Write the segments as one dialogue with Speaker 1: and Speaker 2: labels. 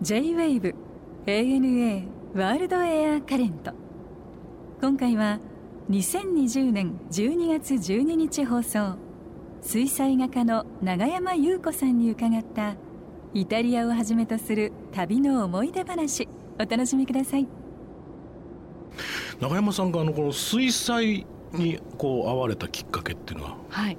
Speaker 1: J-WAVE ANA ワールドエアカレント今回は2020年12月12日放送水彩画家の永山優子さんに伺ったイタリアをはじめとする旅の思い出話お楽しみください。
Speaker 2: 永山さんがあのこの水彩にこう会われたきっかけっていうのは？
Speaker 3: はい。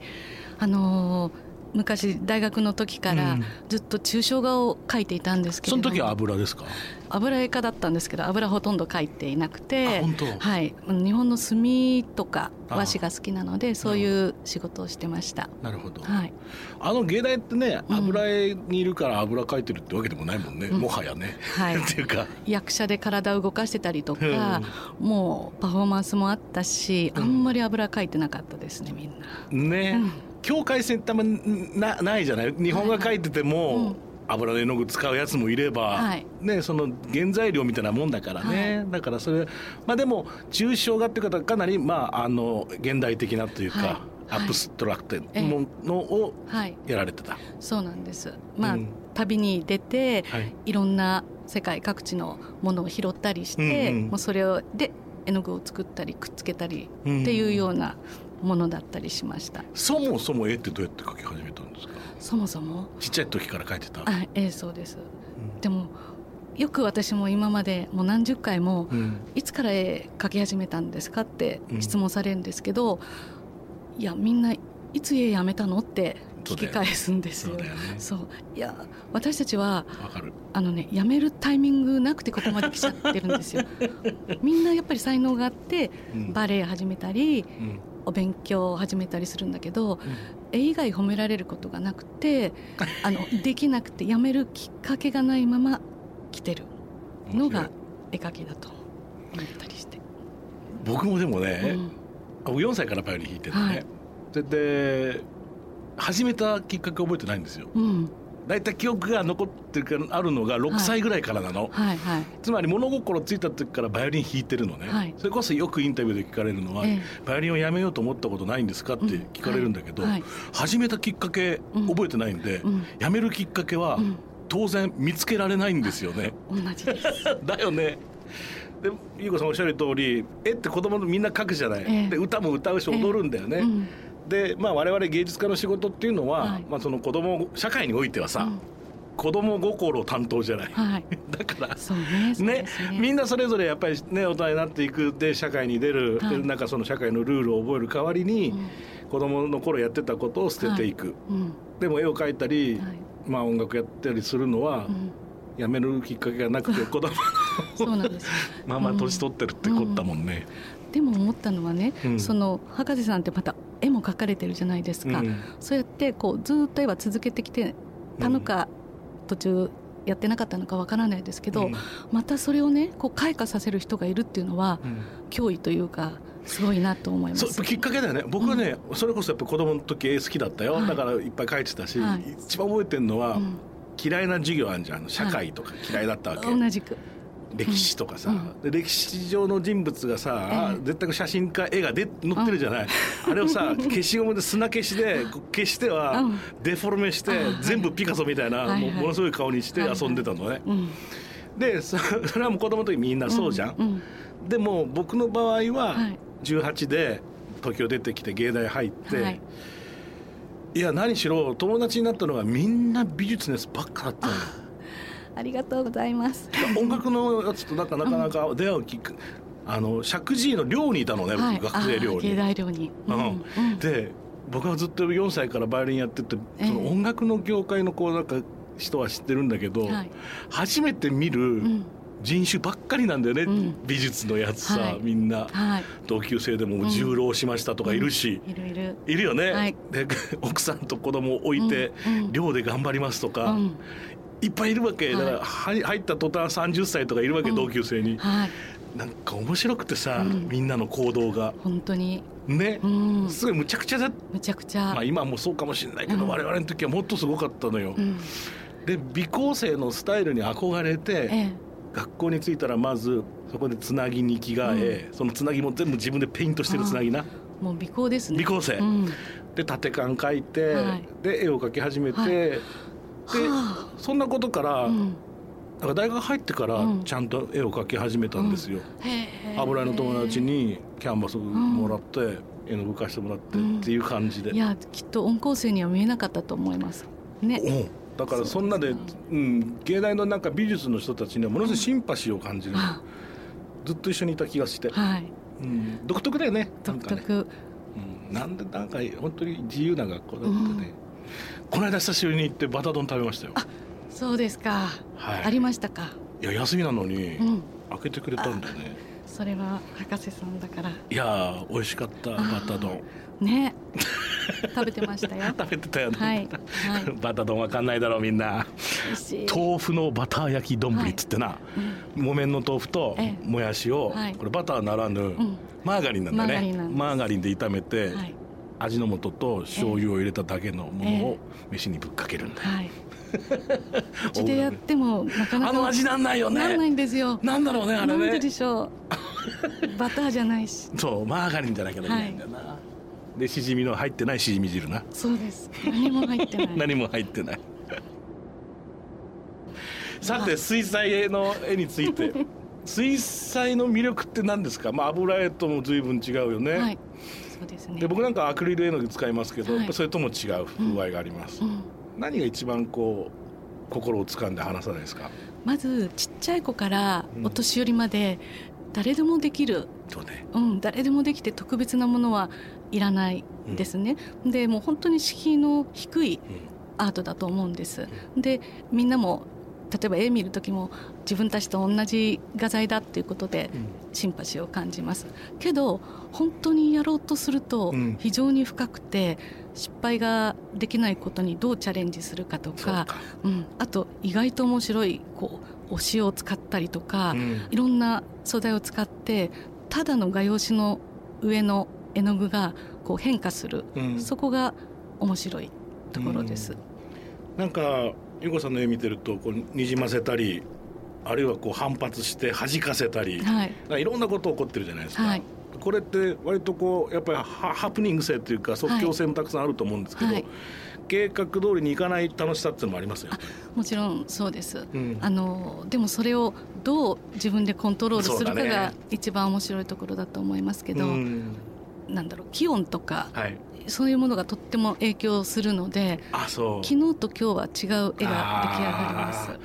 Speaker 3: あのー昔大学の時から
Speaker 2: うん。
Speaker 3: ずっと抽象画を描いていたんですけれども、
Speaker 2: その時は油ですか？
Speaker 3: 油絵家だったんですけど油ほとんど描いていなくてはい、日本の墨とか
Speaker 2: あ
Speaker 3: 和紙が好きなのでそういう仕事をしてました。
Speaker 2: なるほど、
Speaker 3: はい、
Speaker 2: あの芸大ってね
Speaker 3: うん。
Speaker 2: 油絵にいるから油描いてるってわけでもないもんね、
Speaker 3: うん。
Speaker 2: もはやね、
Speaker 3: はい。
Speaker 2: っていうか。
Speaker 3: 役者で体を動かしてたりとか、もうパフォーマンスもあったし、
Speaker 2: うん。
Speaker 3: あんまり油描いてなかったですねみんな。
Speaker 2: ね、境界線ってあんまなないじゃない？日本が描いてても、
Speaker 3: うん
Speaker 2: 油の絵の具使うやつもいれば、
Speaker 3: はい。
Speaker 2: ね、その原材料みたいなもんだからね、だからそれまあでも抽象画っていう方はかなり、まあ、あの現代的なというか、
Speaker 3: はい。
Speaker 2: アブストラクト
Speaker 3: ええ
Speaker 2: ものを
Speaker 3: はい、
Speaker 2: やられてた、
Speaker 3: そうなんです。まあ、
Speaker 2: うん。
Speaker 3: 旅に出て、
Speaker 2: はい。
Speaker 3: いろんな世界各地のものを拾ったりして、
Speaker 2: うんうん。
Speaker 3: もうそれをで絵の具を作ったりくっつけたり
Speaker 2: うん
Speaker 3: っていうようなものだったりしました。
Speaker 2: そもそも絵ってどうやって描き始めたんですか？
Speaker 3: そもそも？
Speaker 2: ちっちゃい時から描いてた、
Speaker 3: あええそうです。
Speaker 2: うん。
Speaker 3: でもよく私も今までもう何十回も
Speaker 2: うん。
Speaker 3: いつから絵描き始めたんですかって
Speaker 2: うん。
Speaker 3: 質問されるんですけど、いやみんないつ絵やめたのって聞き返すんですよ。
Speaker 2: そうね。
Speaker 3: そう。いや私たちはあのねやめるタイミングなくてここまで来ちゃってるんですよ。みんなやっぱり才能があって
Speaker 2: うん。
Speaker 3: バレエ始めたり
Speaker 2: うん
Speaker 3: お勉強を始めたりするんだけど絵以外褒められることがなくてあのできなくてやめるきっかけがないまま来てるのが絵描きだと思ったりして。
Speaker 2: 僕もでも
Speaker 3: う
Speaker 2: ね、
Speaker 3: ん。
Speaker 2: あ僕4歳からバイオリン弾いててね、
Speaker 3: はい。
Speaker 2: でで始めたきっかけ覚えてないんですよ。
Speaker 3: うん
Speaker 2: 大体記憶が残ってるからあるのが6歳ぐらいからなの、
Speaker 3: はいはい。
Speaker 2: つまり物心ついた時からバイオリン弾いてるのね、
Speaker 3: はい。
Speaker 2: それこそよくインタビューで聞かれるのは、
Speaker 3: え
Speaker 2: バイオリンをやめようと思ったことないんですかって聞かれるんだけど、
Speaker 3: はい。はい
Speaker 2: 始めたきっかけ
Speaker 3: うん。
Speaker 2: 覚えてないんで、
Speaker 3: うん。
Speaker 2: やめるきっかけは
Speaker 3: うん。
Speaker 2: 当然見つけられないんですよね。
Speaker 3: 同じです。
Speaker 2: だよね。で優子さんおっしゃる通り絵って子供のみんな描くじゃない、
Speaker 3: ええ。
Speaker 2: で歌も歌うし踊るんだよね、
Speaker 3: うん
Speaker 2: でまあ我々芸術家の仕事っていうのは、
Speaker 3: はい。
Speaker 2: まあ、その子供社会においてはさ、
Speaker 3: うん。
Speaker 2: 子供心担当じゃない、
Speaker 3: はい。
Speaker 2: だから
Speaker 3: ね
Speaker 2: ね。
Speaker 3: ね
Speaker 2: みんなそれぞれやっぱりね大人になっていくで社会に出る、
Speaker 3: はい。
Speaker 2: でなんかその社会のルールを覚える代わりに、
Speaker 3: うん。
Speaker 2: 子供の頃やってたことを捨てていく、
Speaker 3: うん。
Speaker 2: でも絵を描いたり、
Speaker 3: はい。
Speaker 2: まあ音楽やったりするのは、
Speaker 3: うん。
Speaker 2: やめるきっかけがなくて子供
Speaker 3: そうなんですよ。
Speaker 2: まあまあ年取ってるってこったもんね。
Speaker 3: でも思ったのはね、
Speaker 2: うん。
Speaker 3: その博士さんってまた絵も描かれてるじゃないですか、
Speaker 2: うん。
Speaker 3: そうやってこうずっと絵は続けてきてたのか、途中やってなかったのかわからないですけど、
Speaker 2: うん。
Speaker 3: またそれをねこう開花させる人がいるっていうのは
Speaker 2: うん。
Speaker 3: 脅威というかすごいなと思います。
Speaker 2: きっかけだよね。僕はね、それこそやっぱ子供の時絵好きだったよ、
Speaker 3: はい。
Speaker 2: だからいっぱい描いてたし、
Speaker 3: はい。
Speaker 2: 一番覚えてるのは、
Speaker 3: うん。
Speaker 2: 嫌いな授業あるじゃん。あの社会とか嫌いだったわけ、
Speaker 3: 同じく
Speaker 2: 歴史とかさ、歴史上の人物がさ、
Speaker 3: ええ。
Speaker 2: 絶対写真か絵がで載ってるじゃない、あれをさ消しゴムで砂消しで消しては
Speaker 3: うん。
Speaker 2: デフォルメして全部ピカソみたいな、ものすごい顔にして遊んでたのね、
Speaker 3: うん。
Speaker 2: でそ それはもう子供の時みんなそうじゃん、
Speaker 3: うん。
Speaker 2: でも僕の場合
Speaker 3: は
Speaker 2: はい。18で東京出てきて芸大入って、
Speaker 3: はい。
Speaker 2: い、や何しろ友達になったのがみんな美術のやつばっかだったのよ
Speaker 3: ありがとうございます。
Speaker 2: 音楽のやつとなんかなかなか出会うきっかあの石神井の寮にいたのね、
Speaker 3: はい、
Speaker 2: 学生寮に。
Speaker 3: 大寮に。
Speaker 2: うん。
Speaker 3: うん
Speaker 2: で僕はずっと4歳からバイオリンやってて、
Speaker 3: ええ。
Speaker 2: その音楽の業界のこうなんか人は知ってるんだけど、
Speaker 3: はい。
Speaker 2: 初めて見る
Speaker 3: うん。
Speaker 2: 人種ばっかりなんだよね、
Speaker 3: うん。
Speaker 2: 美術のやつさ、
Speaker 3: はい。
Speaker 2: みんな。
Speaker 3: はい。
Speaker 2: 同級生でも重労しましたとかいるし、
Speaker 3: いるいる。
Speaker 2: いるよね、
Speaker 3: はい。
Speaker 2: で奥さんと子供を置いて
Speaker 3: うん。うん。
Speaker 2: 寮で頑張りますとか、
Speaker 3: うん
Speaker 2: いっぱいいるわけ。だから、はい。入った途端30歳とかいるわけ、
Speaker 3: うん。
Speaker 2: 同級生に。
Speaker 3: はい。
Speaker 2: なんか面白くてさ、
Speaker 3: うん。
Speaker 2: みんなの行動が。
Speaker 3: 本当に。
Speaker 2: ね。
Speaker 3: う、ん。
Speaker 2: すごいむちゃくちゃだ。
Speaker 3: むちゃくちゃ、
Speaker 2: まあ今もそうかもしれないけど、
Speaker 3: うん。
Speaker 2: 我々の時はもっとすごかったのよ、
Speaker 3: うん。
Speaker 2: で美高生のスタイルに憧れて、
Speaker 3: ええ。
Speaker 2: 学校に着いたらまずそこでつなぎに着替え、そのつなぎも全部自分でペイントしてるつなぎな、
Speaker 3: もう美行ですね。
Speaker 2: 美高生。
Speaker 3: うん。
Speaker 2: で縦感描いて、
Speaker 3: はい。
Speaker 2: で絵を描き始めて、そんなことから、
Speaker 3: うん。
Speaker 2: なんか大学入ってから
Speaker 3: うん。
Speaker 2: ちゃんと絵を描き始めたんですよ、油絵の友達にキャンバスもらって、絵の具貸してもらってっていう感じで、
Speaker 3: いやきっと音校生には見えなかったと思います。ね。
Speaker 2: う。んだからそんなで
Speaker 3: そう
Speaker 2: うん、芸大のなんか美術の人たちにはものすごいシンパシーを感じる、
Speaker 3: あ。
Speaker 2: ずっと一緒にいた気がして、
Speaker 3: はい。
Speaker 2: うん、独特だよね。なんかね、
Speaker 3: 独特。
Speaker 2: うん、なんでなんか本当に自由な学校だってね、この間久しぶりに行ってバタ丼食べましたよ。
Speaker 3: そうですか。
Speaker 2: はい。
Speaker 3: ありましたか？
Speaker 2: いや休みなのに
Speaker 3: うん。
Speaker 2: 開けてくれたんだね、
Speaker 3: それは博士さんだから。
Speaker 2: いやー美味しかったバタ丼。
Speaker 3: ね。食べてましたよ。
Speaker 2: 食べてたよね、
Speaker 3: はい。はい。
Speaker 2: バタ丼わかんないだろうみんな。豆腐のバター焼き丼っつってな、
Speaker 3: うん。
Speaker 2: 木綿の豆腐と
Speaker 3: ええ。
Speaker 2: もやしを、
Speaker 3: はい。
Speaker 2: これバターならぬ、
Speaker 3: ん。
Speaker 2: マーガリンなんだね。
Speaker 3: マーガリンなんです。
Speaker 2: マーガリンで炒めて、
Speaker 3: はい
Speaker 2: 味の素と醤油を入れただけのものを飯にぶっかけるんだよ、
Speaker 3: はい。うちでやってもなかなか
Speaker 2: あの味なんないよね
Speaker 3: なんないんですよ。
Speaker 2: なんだろうねあれ
Speaker 3: なんで
Speaker 2: ね
Speaker 3: でしょう。バターじゃないし。
Speaker 2: そうマーガリンじゃなきゃいけないんだよな、でしじみの入ってないしじみ汁な
Speaker 3: そうです。何も入ってない。
Speaker 2: 何も入ってないさて水彩絵の絵について水彩の魅力って何ですか、まあ、油絵とも随分違うよね、
Speaker 3: はい。そうですね。
Speaker 2: で僕なんかアクリル絵の具使いますけど、
Speaker 3: はい
Speaker 2: それとも違う風合いがあります、
Speaker 3: うん。
Speaker 2: 何が一番こう心を掴んで離さないですか？
Speaker 3: まずちっちゃい子から
Speaker 2: うん
Speaker 3: お年寄りまで誰でもできる。
Speaker 2: そうね
Speaker 3: うん、誰でもできて特別なものはいらないですね。でもう本当に敷居の低いアートだと思うんです。でみんなも例えば絵見る時も自分たちと同じ画材だっていうことでシンパシーを感じます。けど本当にやろうとすると
Speaker 2: うん。
Speaker 3: 非常に深くて失敗ができないことにどうチャレンジするかとか
Speaker 2: そう
Speaker 3: ん、あと意外と面白いこうお塩を使ったりとか、
Speaker 2: うん。
Speaker 3: いろんな素材を使ってただの画用紙の上の絵の具がこう変化する、
Speaker 2: うん。
Speaker 3: そこが面白いところです。
Speaker 2: なんかゆこさんの絵見てるとこうにじませたりあるいはこう反発して弾かせたり、
Speaker 3: はい、
Speaker 2: いろんなこと起こってるじゃないですか、
Speaker 3: はい。
Speaker 2: これって割とこうやっぱりハハプニング性というか即興性もたくさんあると思うんですけど、
Speaker 3: はい。
Speaker 2: 計画通りにいかない楽しさっていうのもありますよ、
Speaker 3: もちろんそうです。
Speaker 2: うん。
Speaker 3: あのでもそれをどう自分でコントロールするかが一番面白いところだと思いますけど、
Speaker 2: うん。
Speaker 3: なんだろう気温とか
Speaker 2: はい。
Speaker 3: そういうものがとっても影響するので昨日と今日は違う絵が出来上がります。
Speaker 2: あ。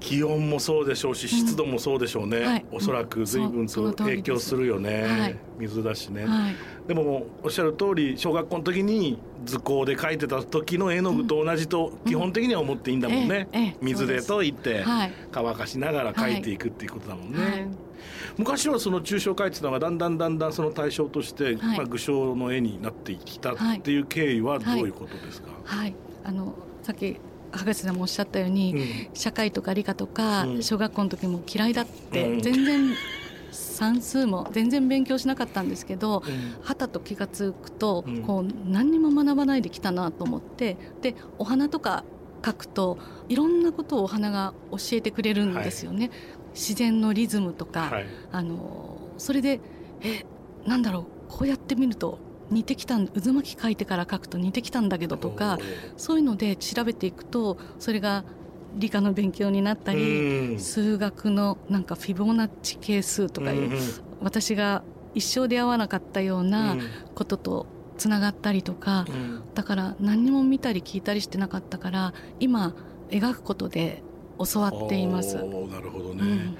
Speaker 2: 気温もそうでしょうし湿度もそうでしょうね、
Speaker 3: はい。
Speaker 2: おそらく随分と影響するよね、
Speaker 3: はい。
Speaker 2: 水だしね、
Speaker 3: はい、
Speaker 2: でもおっしゃる通り小学校の時に図工で描いてた時の絵の具と同じと基本的には思っていいんだもんね、
Speaker 3: ええええ
Speaker 2: 水で溶いて
Speaker 3: はい。
Speaker 2: 乾かしながら描いていくっていうことだもんね、
Speaker 3: はい。
Speaker 2: 昔はその抽象絵っていうのがだんだんだんだんその対象として、
Speaker 3: はい。
Speaker 2: まあ、具象の絵になってきたっていう経緯はどういうことですか、
Speaker 3: はい、あのさっき博士さんもおっしゃったように、
Speaker 2: うん。
Speaker 3: 社会とか理科とか、
Speaker 2: うん。
Speaker 3: 小学校の時も嫌いだって、
Speaker 2: うん。
Speaker 3: 全然算数も全然勉強しなかったんですけど、
Speaker 2: うん。
Speaker 3: はたと気が付くと、
Speaker 2: うん。
Speaker 3: こう何にも学ばないできたなと思ってでお花とか描くといろんなことをお花が教えてくれるんですよね、自然のリズムとか、
Speaker 2: はい。
Speaker 3: あのそれでえなんだろうこうやって見ると似てきたん渦巻き描いてから描くと似てきたんだけどとかそういうので調べていくとそれが理科の勉強になったり、
Speaker 2: うん
Speaker 3: 数学のなんかフィボナッチ係数とかいう、私が一生出会わなかったようなこととつながったりとか、
Speaker 2: うん。
Speaker 3: だから何にも見たり聞いたりしてなかったから今描くことで教わっています。
Speaker 2: なるほどね、
Speaker 3: うん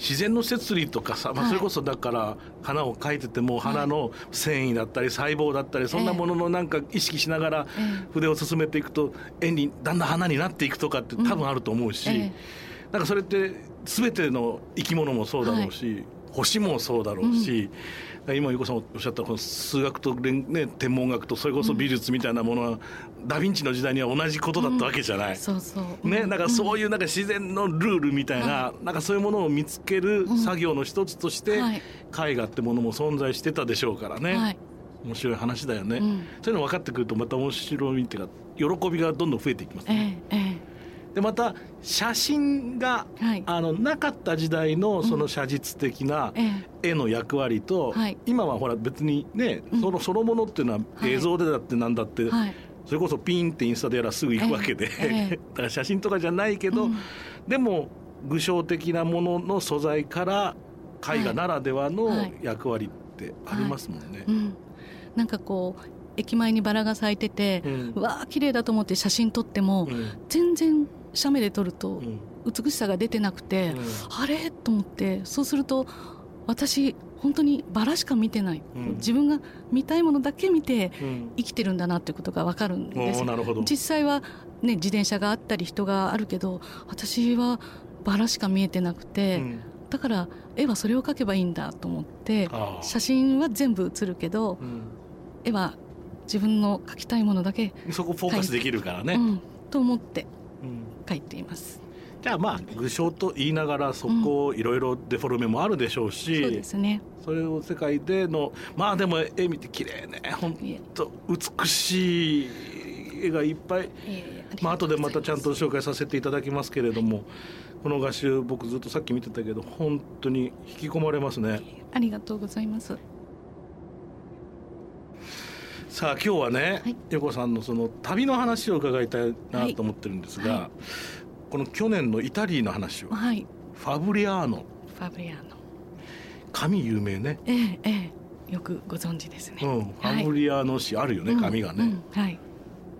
Speaker 2: 自然の摂理とかさ、まあ、
Speaker 3: はい
Speaker 2: それこそだから花を描いてても花の繊維だったり細胞だったりそんなもののなんか意識しながら
Speaker 3: え
Speaker 2: 筆を進めていくと絵にだんだん花になっていくとかって多分あると思うし、
Speaker 3: ええ。
Speaker 2: なんかそれって全ての生き物もそうだろうし、星もそうだろうし、今ゆこさんおっしゃったこの数学と連、ね、天文学とそれこそ美術みたいなものは、ダ・ヴィンチの時代には同じことだったわけじゃない。
Speaker 3: そうそう。
Speaker 2: ね、なんかそう
Speaker 3: い
Speaker 2: いうなんか自然のルールみたいな、なんかそういうものを見つける作業の一つとして、
Speaker 3: はい。
Speaker 2: 絵画ってものも存在してたでしょうからね、
Speaker 3: はい。
Speaker 2: 面白い話だよね、
Speaker 3: うん。
Speaker 2: そういうの分かってくるとまた面白いっていうか喜びがどんどん増えていきますね、
Speaker 3: ええええ。
Speaker 2: でまた写真が、
Speaker 3: はい。
Speaker 2: あのなかった時代のその写実的な
Speaker 3: え
Speaker 2: 絵の役割と、
Speaker 3: はい。
Speaker 2: 今はほら別にね、
Speaker 3: うん。
Speaker 2: そのそのものっていうのは
Speaker 3: はい。
Speaker 2: 映像でだってなんだって、
Speaker 3: えはい。
Speaker 2: それこそピンってインスタでやらすぐ行くわけで、
Speaker 3: ええ。ええ。
Speaker 2: だから写真とかじゃないけど、
Speaker 3: うん。
Speaker 2: でも具象的なものの素材から絵画ならではの
Speaker 3: はい。
Speaker 2: 役割ってありますもんね。
Speaker 3: うん、なんかこう駅前にバラが咲いてて、
Speaker 2: うん。
Speaker 3: うわあ綺麗だと思って写真撮っても、
Speaker 2: うん。
Speaker 3: 全然写メで撮ると
Speaker 2: うん。
Speaker 3: 美しさが出てなくて、
Speaker 2: うん。
Speaker 3: あれ？と思ってそうすると私本当にバラしか見てない、
Speaker 2: うん。
Speaker 3: 自分が見たいものだけ見て
Speaker 2: うん。
Speaker 3: 生きてるんだなっていうことが分かるん
Speaker 2: お
Speaker 3: です
Speaker 2: ーなるほど。
Speaker 3: 実際は、ね、自転車があったり人があるけど私はバラしか見えてなくて、
Speaker 2: うん。
Speaker 3: だから絵はそれを描けばいいんだと思って写真は全部写るけど
Speaker 2: うん。
Speaker 3: 絵は自分の描きたいものだけ、
Speaker 2: そこフォーカスできるからね。
Speaker 3: うん、と思って
Speaker 2: うん
Speaker 3: 描いています。
Speaker 2: じゃあまあ具象と言いながらそこいろいろデフォルメもあるでしょうし、
Speaker 3: そうですね。
Speaker 2: それを世界でのまあでも絵見て綺麗ね。本
Speaker 3: いえ
Speaker 2: 当美しい絵がいっぱい。まあ後でまたちゃんと紹介させていただきますけれどもこの画集僕ずっとさっき見てたけど本当に引き込まれますね。
Speaker 3: ありがとうございます。
Speaker 2: さあ今日はね、
Speaker 3: はい
Speaker 2: 横さんのその旅の話を伺いたいなと思ってるんですが、
Speaker 3: はい
Speaker 2: この去年のイタリーの話を
Speaker 3: はい、
Speaker 2: ファブリアーノ
Speaker 3: ファブリアーノ。
Speaker 2: 紙有名ね、
Speaker 3: ええええ、よくご存知ですね。
Speaker 2: うん、ファブリアーノ紙あるよね、紙がね、
Speaker 3: うんうんはい。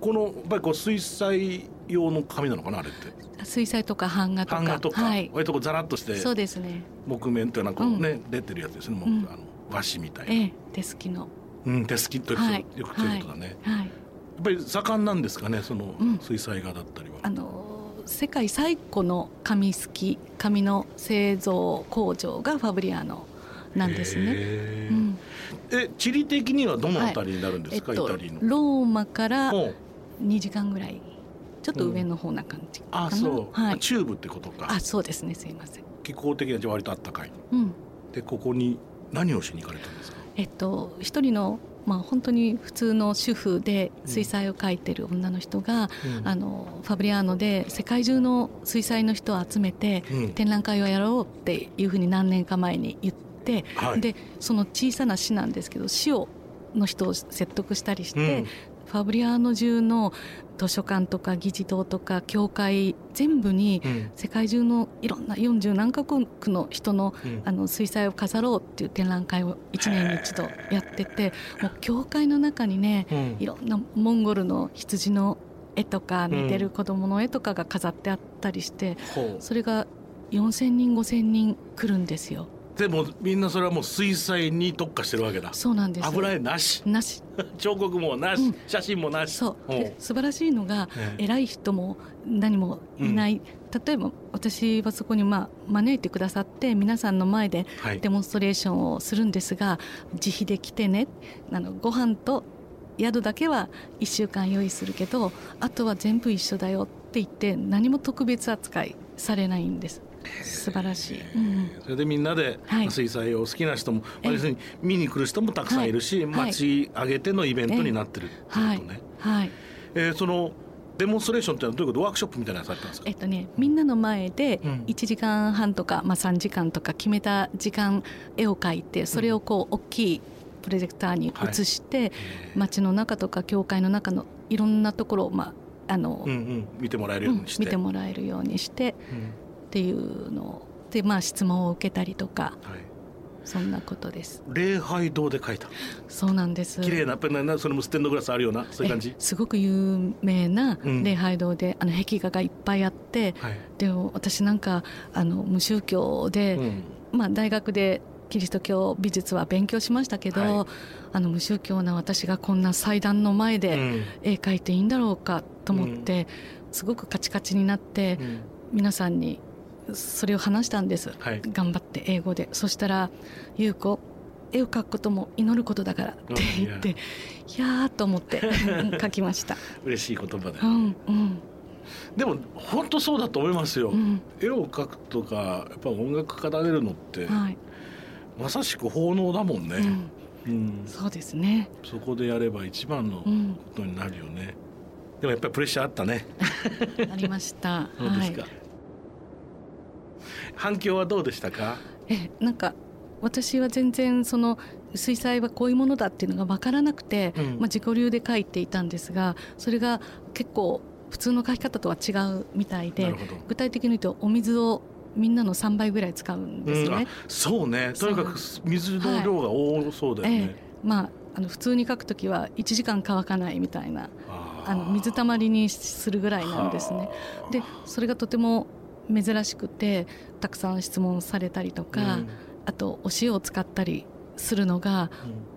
Speaker 2: このやっぱりこう水彩用の紙なのかなあれって？
Speaker 3: 水彩とか版画とか。
Speaker 2: 版画とか、
Speaker 3: はい。
Speaker 2: 割とこうザラッとして
Speaker 3: そうですね。
Speaker 2: 木面というのはこうね、
Speaker 3: う
Speaker 2: 出てるやつですねもう、
Speaker 3: うん
Speaker 2: あの和紙みたいな、
Speaker 3: ええ、手すきの。
Speaker 2: うん、手すきという
Speaker 3: はい。
Speaker 2: よくそういうことだね、
Speaker 3: はい。
Speaker 2: やっぱり盛んなんですかねその
Speaker 3: うん。
Speaker 2: 水彩画だったりは、
Speaker 3: あの世界最古の紙すき紙の製造工場がファブリアーノなんですね。うん、
Speaker 2: え地理的にはどのあたりになるんですか、
Speaker 3: えっと
Speaker 2: イタリーの。
Speaker 3: ローマから
Speaker 2: おう。
Speaker 3: 2時間ぐらいちょっと上の方な感じかな。
Speaker 2: あそう、
Speaker 3: はい。
Speaker 2: 中部ってことか。
Speaker 3: あそうですねすいません。
Speaker 2: 気候的には割とあったかい
Speaker 3: うん。
Speaker 2: でここに何をしに行かれたんですか？
Speaker 3: えっと一人のまあ本当に普通の主婦で水彩を描いてる女の人が、
Speaker 2: うん。
Speaker 3: あのファブリアーノで世界中の水彩の人を集めて
Speaker 2: うん。
Speaker 3: 展覧会をやろうっていうふうに何年か前に言って、
Speaker 2: はい。
Speaker 3: でその小さな市なんですけど市をの人を説得したりして、
Speaker 2: うん
Speaker 3: ファブリアーノ中の図書館とか議事堂とか教会全部に
Speaker 2: うん。
Speaker 3: 世界中のいろんな40何カ国の人の
Speaker 2: うん。
Speaker 3: あの水彩を飾ろうっていう展覧会を1年に一度やっててもう教会の中にね
Speaker 2: うん。
Speaker 3: いろんなモンゴルの羊の絵とか寝てる子供の絵とかが飾ってあったりして、それが4,000人5,000人来るんですよ。
Speaker 2: でもみんなそれはもう水彩に特化してるわけだ。
Speaker 3: そうなんです。
Speaker 2: 油絵なし。
Speaker 3: なし。
Speaker 2: 彫刻もなし、
Speaker 3: うん。
Speaker 2: 写真もなし。
Speaker 3: そう。
Speaker 2: ほ
Speaker 3: で素晴らしいのが
Speaker 2: ええ。
Speaker 3: 偉い人も何もいない、例えば私はそこにまあ招いてくださって皆さんの前で
Speaker 2: はい。
Speaker 3: デモンストレーションをするんですが自費で来てね。あのご飯と宿だけは1週間用意するけどあとは全部一緒だよって言って何も特別扱いされないんです素晴らしい、うん
Speaker 2: それでみんなで
Speaker 3: はい。
Speaker 2: 水彩を好きな人も、
Speaker 3: ええ
Speaker 2: 要するに見に来る人もたくさんいるし、
Speaker 3: はい。
Speaker 2: 街上げてのイベントになってるって
Speaker 3: はい
Speaker 2: ことね、
Speaker 3: はい。
Speaker 2: えーそのデモンストレーションってのはどういうこと？ワークショップみたいなのされたんですか？
Speaker 3: えっとねみんなの前で
Speaker 2: うん。
Speaker 3: 1時間半とか、まあ、3時間とか決めた時間絵を描いてそれをこう大きいプロジェクターに映して、街の中とか教会の中のいろんなところを、まああの
Speaker 2: うんうん、見てもらえる
Speaker 3: うん
Speaker 2: ようにして、
Speaker 3: 見てもらえるようにして
Speaker 2: うん
Speaker 3: っていうのをで、まあ、質問を受けたりとか
Speaker 2: はい、
Speaker 3: そんなことです。
Speaker 2: 礼拝堂で描いた。
Speaker 3: そうなんです。
Speaker 2: 綺麗なやっぱりなそれもステンドグラスあるようなそういう感じ？
Speaker 3: えすごく有名な
Speaker 2: うん。
Speaker 3: 礼拝堂で、あの壁画がいっぱいあって
Speaker 2: はい、
Speaker 3: でも私なんかあの無宗教で、
Speaker 2: うん。
Speaker 3: まあ、大学でキリスト教美術は勉強しましたけど、
Speaker 2: はい。
Speaker 3: あの無宗教な私がこんな祭壇の前で
Speaker 2: うん。
Speaker 3: 絵描いていいんだろうかと思って、すごくカチカチになって、
Speaker 2: うん。
Speaker 3: 皆さんにそれを話したんです、
Speaker 2: はい。
Speaker 3: 頑張って英語で。そしたら「優子絵を描くことも祈ることだから」って言って、いや。ーと思って 描きました。
Speaker 2: 嬉しい言葉で、
Speaker 3: うんうん。
Speaker 2: でも本当そうだと思いますよ、
Speaker 3: うん。
Speaker 2: 絵を描くとかやっぱ音楽奏でるのって、
Speaker 3: はい。
Speaker 2: まさしく奉納だもんね、
Speaker 3: うん、
Speaker 2: うん。
Speaker 3: そうですね。
Speaker 2: そこでやれば一番のこ
Speaker 3: うん。
Speaker 2: とになるよね、でもやっぱりプレッシャーあったね。
Speaker 3: ありました。
Speaker 2: そうですか、
Speaker 3: はい、
Speaker 2: 反響はどうでしたか？
Speaker 3: えなんか私は全然その水彩はこういうものだっていうのが分からなくて、
Speaker 2: うん。
Speaker 3: まあ、自己流で描いていたんですがそれが結構普通の描き方とは違うみたいで具体的に言うとお水をみんなの3倍ぐらい使うんです
Speaker 2: うん。そうね。とにかく水の量が多そうだよね、
Speaker 3: ええまああの普通に描くときは1時間乾かないみたいな
Speaker 2: あ
Speaker 3: の水たまりにするぐらいなんですね。
Speaker 2: はあ。
Speaker 3: でそれがとても珍しくてたくさん質問されたりとか、
Speaker 2: うん。
Speaker 3: あとお塩を使ったりするのが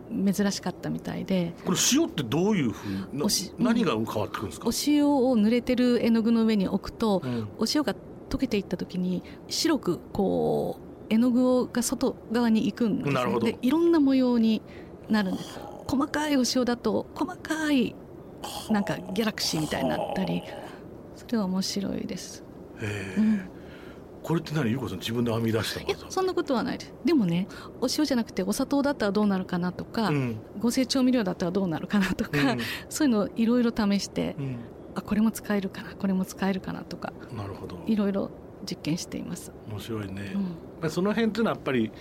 Speaker 3: 珍しかったみたいで。
Speaker 2: これ塩ってどういうふうな
Speaker 3: おし
Speaker 2: 何が変わってくるんですか？
Speaker 3: お、塩を濡れてる絵の具の上に置くと
Speaker 2: うん。
Speaker 3: お塩が溶けていった時に白くこう絵の具が外側に行くんです、ね、
Speaker 2: なるほど。
Speaker 3: でいろんな模様になるんです。細かいお塩だと細かいなんかギャラクシーみたいになったりそれは面白いです、
Speaker 2: へえ。
Speaker 3: うん、
Speaker 2: これって何？ゆうこさん自分で編み出した
Speaker 3: いや
Speaker 2: 技
Speaker 3: そんなことはないです。でもねお塩じゃなくてお砂糖だったらどうなるかなとか、
Speaker 2: うん。
Speaker 3: 合成調味料だったらどうなるかなとか、
Speaker 2: うん。
Speaker 3: そういうのをいろいろ試して
Speaker 2: うん。
Speaker 3: あこれも使えるかなこれも使えるかなとか
Speaker 2: なるほど。
Speaker 3: いろいろ実験しています、
Speaker 2: 面白いね、
Speaker 3: うん。
Speaker 2: その辺っていうのはやっぱり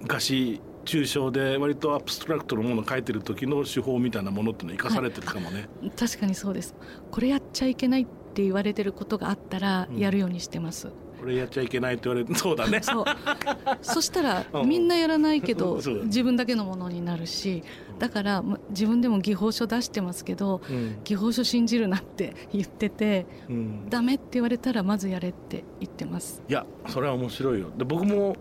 Speaker 2: 昔抽象で割とアブストラクトのものを描いてる時の手法みたいなものっていうのは生かされてるかもね、
Speaker 3: 確かにそうです。これやっちゃいけないって言われてることがあったら
Speaker 2: うん。
Speaker 3: やるようにしてます、
Speaker 2: これやっちゃいけないって言われてそうだね。
Speaker 3: そう。そしたら
Speaker 2: うん。
Speaker 3: みんなやらないけど 自分だけのものになるしだからま自分でも技法書出してますけど
Speaker 2: うん。
Speaker 3: 技法書信じるなって 言ってて
Speaker 2: うん。
Speaker 3: ダメって言われたらまずやれって言ってます。
Speaker 2: いやそれは面白いよ。で僕も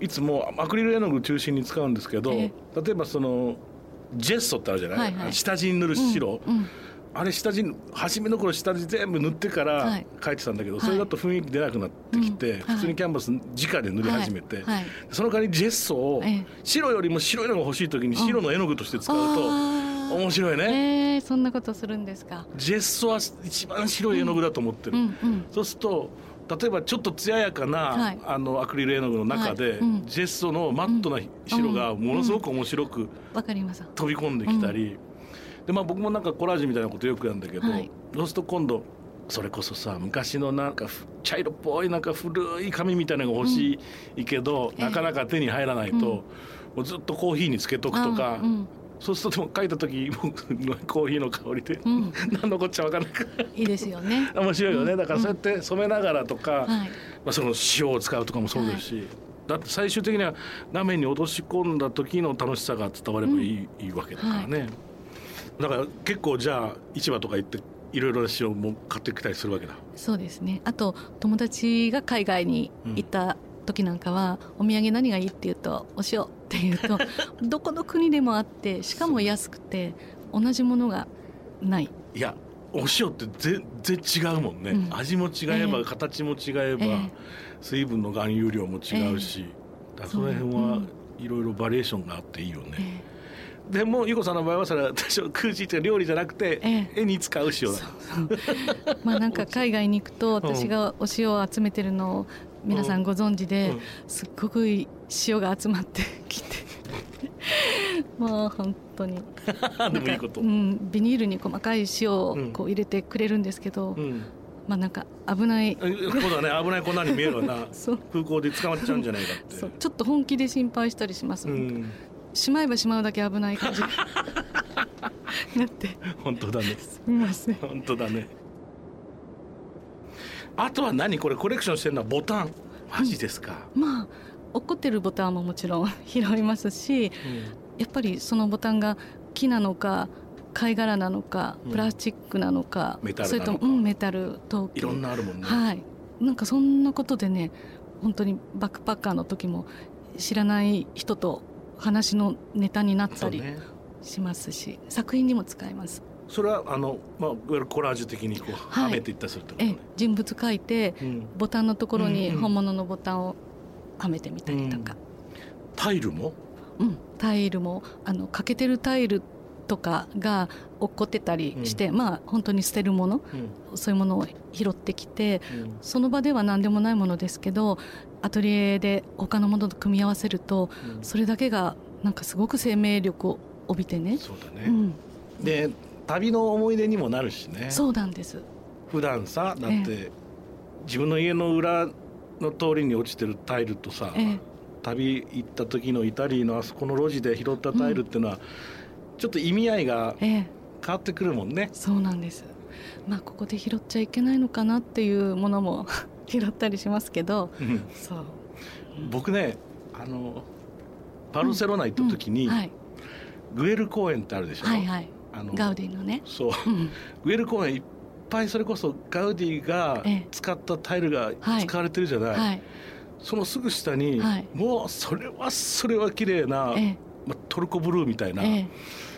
Speaker 2: いつもアクリル絵の具中心に使うんですけど、
Speaker 3: え
Speaker 2: 例えばそのジェッソってあるじゃない、
Speaker 3: はいはい。
Speaker 2: 下地に塗る白、
Speaker 3: うんうん
Speaker 2: あれ下地初めの頃下地全部塗ってから
Speaker 3: はい。
Speaker 2: 描いてたんだけど、
Speaker 3: はい
Speaker 2: それだと雰囲気出なくなってきて、
Speaker 3: うん。
Speaker 2: 普通にキャンバス直で塗り始めて、
Speaker 3: はい。はい。
Speaker 2: その代わりジェッソを
Speaker 3: ええ。
Speaker 2: 白よりも白いのが欲しい時に白の絵の具として使うと面白いね、
Speaker 3: えー、そんなことするんですか。
Speaker 2: ジェッソは一番白い絵の具だと思ってる、
Speaker 3: うんうん。
Speaker 2: そうすると例えばちょっと艶やかな、
Speaker 3: はい。
Speaker 2: あのアクリル絵の具の中で、
Speaker 3: はい。うん。
Speaker 2: ジェッソのマットな白がものすごく面白く
Speaker 3: わかります。
Speaker 2: 飛び込んできたり、でまあ、僕もなんかコラージュみたいなことよくやるんだけど、
Speaker 3: はい。
Speaker 2: そうすると今度それこそさ昔のなんかふ茶色っぽいなんか古い紙みたいなのが欲しいけど、
Speaker 3: ええ。
Speaker 2: なかなか手に入らないと、
Speaker 3: うん。
Speaker 2: もうずっとコーヒーにつけとくとか、そうするとでも書いた時もうコーヒーの香りで、
Speaker 3: うん、
Speaker 2: 何のこっちゃ分からないから。
Speaker 3: いいですよね。
Speaker 2: 面白いよね、
Speaker 3: うん。
Speaker 2: だからそうやって染めながらとか、
Speaker 3: はい。
Speaker 2: まあ、その塩を使うとかもそうですし、だって最終的には画面に落とし込んだ時の楽しさが伝わればいい,、いいわけだからね、だから結構じゃあ市場とか行っていろいろな塩も買ってきたりするわけだ。
Speaker 3: そうですね。あと友達が海外に行った時なんかは、お土産何がいいって言うとお塩って言うと どこの国でもあってしかも安くて同じものがない。
Speaker 2: いやお塩って全然違うもんね、
Speaker 3: うん。
Speaker 2: 味も違えば、
Speaker 3: ええ。
Speaker 2: 形も違えば、
Speaker 3: ええ。
Speaker 2: 水分の含有量も違うし、だからその辺はいろいろバリエーションがあっていいよね、
Speaker 3: え
Speaker 2: でもゆこさんの場合はそれは私は空地って料理じゃなくて、
Speaker 3: え
Speaker 2: 絵に使う塩だ
Speaker 3: えまあなんか海外に行くと私がお塩を集めてるのを皆さんご存知で、
Speaker 2: うん。
Speaker 3: すっごくいい塩が集まって きて。もう本当に。
Speaker 2: でもいいこと、
Speaker 3: うん、ビニールに細かい塩を
Speaker 2: うん。
Speaker 3: こう入れてくれるんですけど、
Speaker 2: うん。
Speaker 3: まあなんか危ない。
Speaker 2: えそうだね。危ない粉に見えるわな 空港で捕まっちゃうんじゃないかって。
Speaker 3: ちょっと本気で心配したりします、
Speaker 2: うん
Speaker 3: しまえばしまうだけ危ない感じ。に なって。
Speaker 2: 本当だね。
Speaker 3: すみません
Speaker 2: 本当だね。あとは何これコレクションしてるのはボタン。マジですか、
Speaker 3: まあ落ってるボタンももちろん 拾いますしやっぱりそのボタンが木なのか貝殻なのか
Speaker 2: うん。
Speaker 3: プラスチックなのか、
Speaker 2: メタル
Speaker 3: それとも、うん、メタル陶器
Speaker 2: いろんなあるもんね、
Speaker 3: はい。なんかそんなことでね本当にバックパッカーの時も知らない人と話のネタになったりしますし、作品にも使えます。
Speaker 2: それはあの、まあ、いわゆるコラージュ的にこう、
Speaker 3: はい。
Speaker 2: はめていったりするってこと
Speaker 3: え
Speaker 2: ね、
Speaker 3: 人物描いて
Speaker 2: うん、
Speaker 3: ボタンのところに
Speaker 2: うんうん
Speaker 3: 本物のボタンをはめてみたりとか、
Speaker 2: タイルも？
Speaker 3: うん。タイルもあの欠けてるタイルとかが落っこってたりして、まあ本当に捨てるもの
Speaker 2: うん。
Speaker 3: そういうものを拾ってきて
Speaker 2: うん。
Speaker 3: その場では何でもないものですけどアトリエで他のものと組み合わせると
Speaker 2: うん。
Speaker 3: それだけがなんかすごく生命力を帯びてね。
Speaker 2: そうだね、
Speaker 3: うん。
Speaker 2: で旅の思い出にもなるしね。
Speaker 3: そうなんです。
Speaker 2: 普段さだって、自分の家の裏の通りに落ちてるタイルとさ、
Speaker 3: ええ。
Speaker 2: 旅行った時のイタリーのあそこの路地で拾ったタイルっていうのは、ちょっと意味合いが
Speaker 3: ええ。
Speaker 2: 変わってくるもんね。
Speaker 3: そうなんです。まあここで拾っちゃいけないのかなっていうものも 拾ったりしますけど。
Speaker 2: うん。
Speaker 3: そう。
Speaker 2: 僕ねあのバルセロナ行った時に、
Speaker 3: うん。はい、
Speaker 2: グエル公園ってあるでしょ、
Speaker 3: はいはい。
Speaker 2: あの
Speaker 3: ガウディのね、
Speaker 2: そう。
Speaker 3: うん、
Speaker 2: グエル公園いっぱいそれこそガウディが
Speaker 3: ええ。
Speaker 2: 使ったタイルが
Speaker 3: はい。
Speaker 2: 使われてるじゃない、
Speaker 3: はい。
Speaker 2: そのすぐ下に、
Speaker 3: はい。
Speaker 2: もうそれはそれは綺麗な、
Speaker 3: ええ
Speaker 2: まあ、トルコブルーみたいな、
Speaker 3: ええ。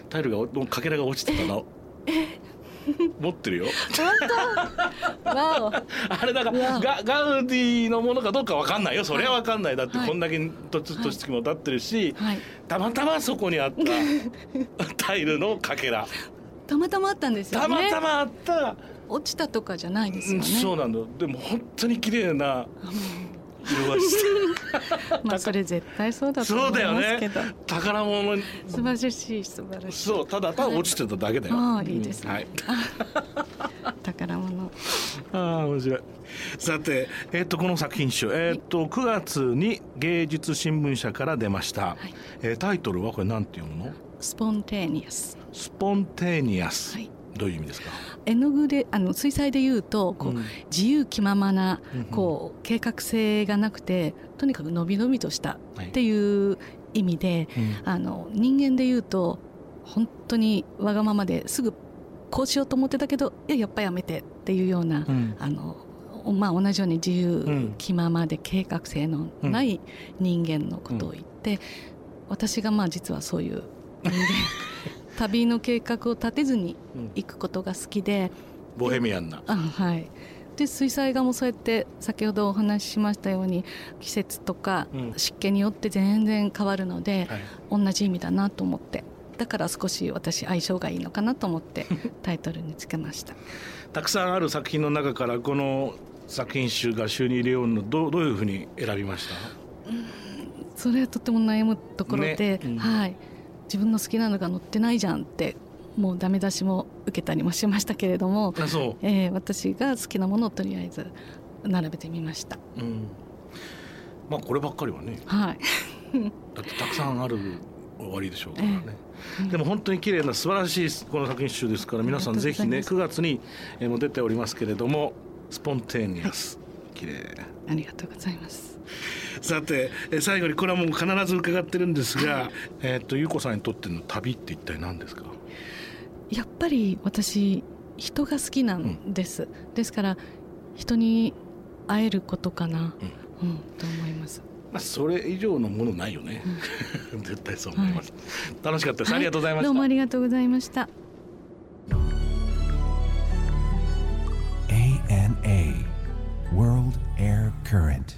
Speaker 2: タイルがのかけらが落ちてたの、持ってるよ。あれだからガガウディのものかどうかわかんない。よそれはわかんないだって
Speaker 3: はい。
Speaker 2: こんだけとつとしつきも立ってるし、
Speaker 3: はい。
Speaker 2: たまたまそこにあった タイルのかけら。
Speaker 3: たまたまあったんですよね。
Speaker 2: たまたまあった、
Speaker 3: 落ちたとかじゃないですよね、
Speaker 2: うんそうなんだでも本当に綺麗な色がして
Speaker 3: まあそれ絶対そうだと思い
Speaker 2: そうだよ
Speaker 3: ますけど、
Speaker 2: ね。宝物。に
Speaker 3: 素晴らしい素晴らしい。
Speaker 2: そうただただ落ちてただけだよ、
Speaker 3: ああいいですね。
Speaker 2: うんはい。
Speaker 3: 宝物。
Speaker 2: ああ面白い。さて、えっとこの作品集、えっと9月に芸術新聞社から出ました、
Speaker 3: い。
Speaker 2: えータイトルはこれなんていうの？
Speaker 3: スポンテニアス。
Speaker 2: スポンテニアス、
Speaker 3: はい
Speaker 2: どういう意味ですか？
Speaker 3: 絵の具であの水彩で言うとこう、
Speaker 2: うん。
Speaker 3: 自由気ままなこう計画性がなくてとにかく伸び伸びとしたっていう意味で、
Speaker 2: うん。
Speaker 3: あの人間で言うと本当にわがままですぐこうしようと思ってたけどいややっぱやめてっていうような、
Speaker 2: うん。
Speaker 3: あのまあ、同じように自由気ままで計画性のない人間のことを言って、私がまあ実はそういう人間 旅の計画を立てずに
Speaker 2: うん。
Speaker 3: 行くことが好きで。
Speaker 2: ボヘミアンな。
Speaker 3: あはい。で水彩画もそうやって先ほどお話ししましたように季節とか
Speaker 2: うん。
Speaker 3: 湿気によって全然変わるので、
Speaker 2: はい。
Speaker 3: 同じ意味だなと思って。だから少し私相性がいいのかなと思って タイトルにつけました。
Speaker 2: たくさんある作品の中からこの作品集が収に入れようのどうどういうふうに選びました？
Speaker 3: それはとても悩むところで、
Speaker 2: ね。うん。
Speaker 3: はい、自分の好きなのが載ってないじゃんってもうダメ出しも受けたりもしましたけれども、えー私が好きなものをとりあえず並べてみました。
Speaker 2: うん。まあこればっかりはね。
Speaker 3: はい、
Speaker 2: だってたくさんある終わりでしょうからね、
Speaker 3: ええ。
Speaker 2: でも本当に綺麗な素晴らしいこの作品集ですから皆さん。ぜひね
Speaker 3: がとうございます
Speaker 2: 9月にえーもう出ておりますけれどもスポンテニアス綺麗。
Speaker 3: ありがとうございます。
Speaker 2: さてえー最後にこれはもう必ず伺ってるんですが、えっと優子さんにとっての旅って一体何ですか？
Speaker 3: やっぱり私人が好きなんです、ですから人に会えることかな、うん。と思います。
Speaker 2: まあそれ以上のものないよね、絶対そう思います、楽しかったです、ありがとうございました、
Speaker 3: どうもありがとうございました current.